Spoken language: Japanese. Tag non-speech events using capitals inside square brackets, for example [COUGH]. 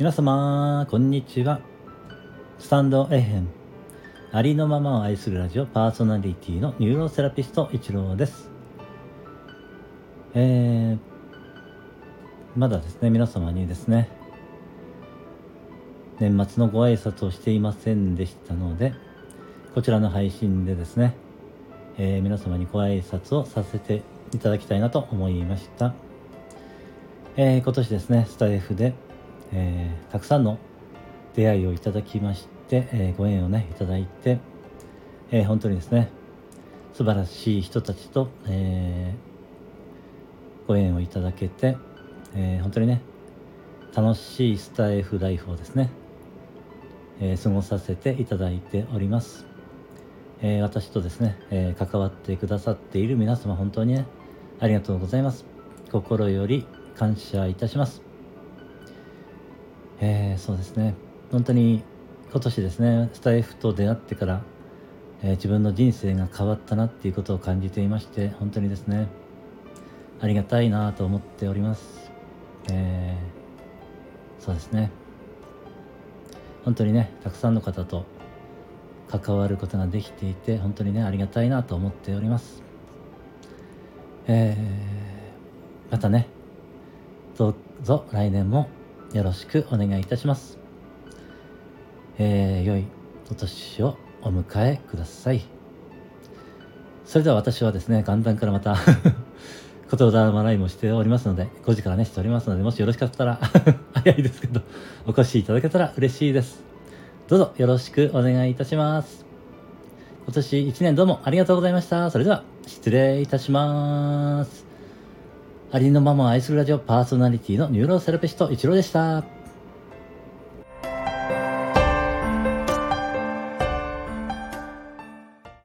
皆様こんにちは。スタンドエヘンありのままを愛するラジオパーソナリティのニューロセラピスト一郎です。えー、まだですね皆様にですね年末のご挨拶をしていませんでしたのでこちらの配信でですね、えー、皆様にご挨拶をさせていただきたいなと思いました、えー、今年ですねスタイフで、えー、たくさんの出会いをいただきまして、えご縁をねいただいて、え本当にですね素晴らしい人たちと、えご縁をいただけて、え本当にね楽しいスタイフライフをですね、え過ごさせていただいております、え私とですね、え関わってくださっている皆様本当にねありがとうございます。心より感謝いたします。えー、そうですね。本当に今年ですね、スタイフと出会ってから、えー、自分の人生が変わったなっていうことを感じていまして、本当にですね、ありがたいなと思っております。えー、そうですね。本当にね、たくさんの方と関わることができていて、本当にね、ありがたいなと思っております。えー、またね、どうぞ来年もよろしくお願いいたします。えー、良いお年をお迎えください。それでは私はですね、元旦からまた [LAUGHS] 言霊笑いもしておりますので、5時からね、しておりますので、もしよろしかったら [LAUGHS] 早いですけど、お越しいただけたら嬉しいです。どうぞよろしくお願いいたします。今年1年どうもありがとうございました。それでは、失礼いたします。ありのままを愛するラジオパーソナリティのニューロセラピスト一郎でした。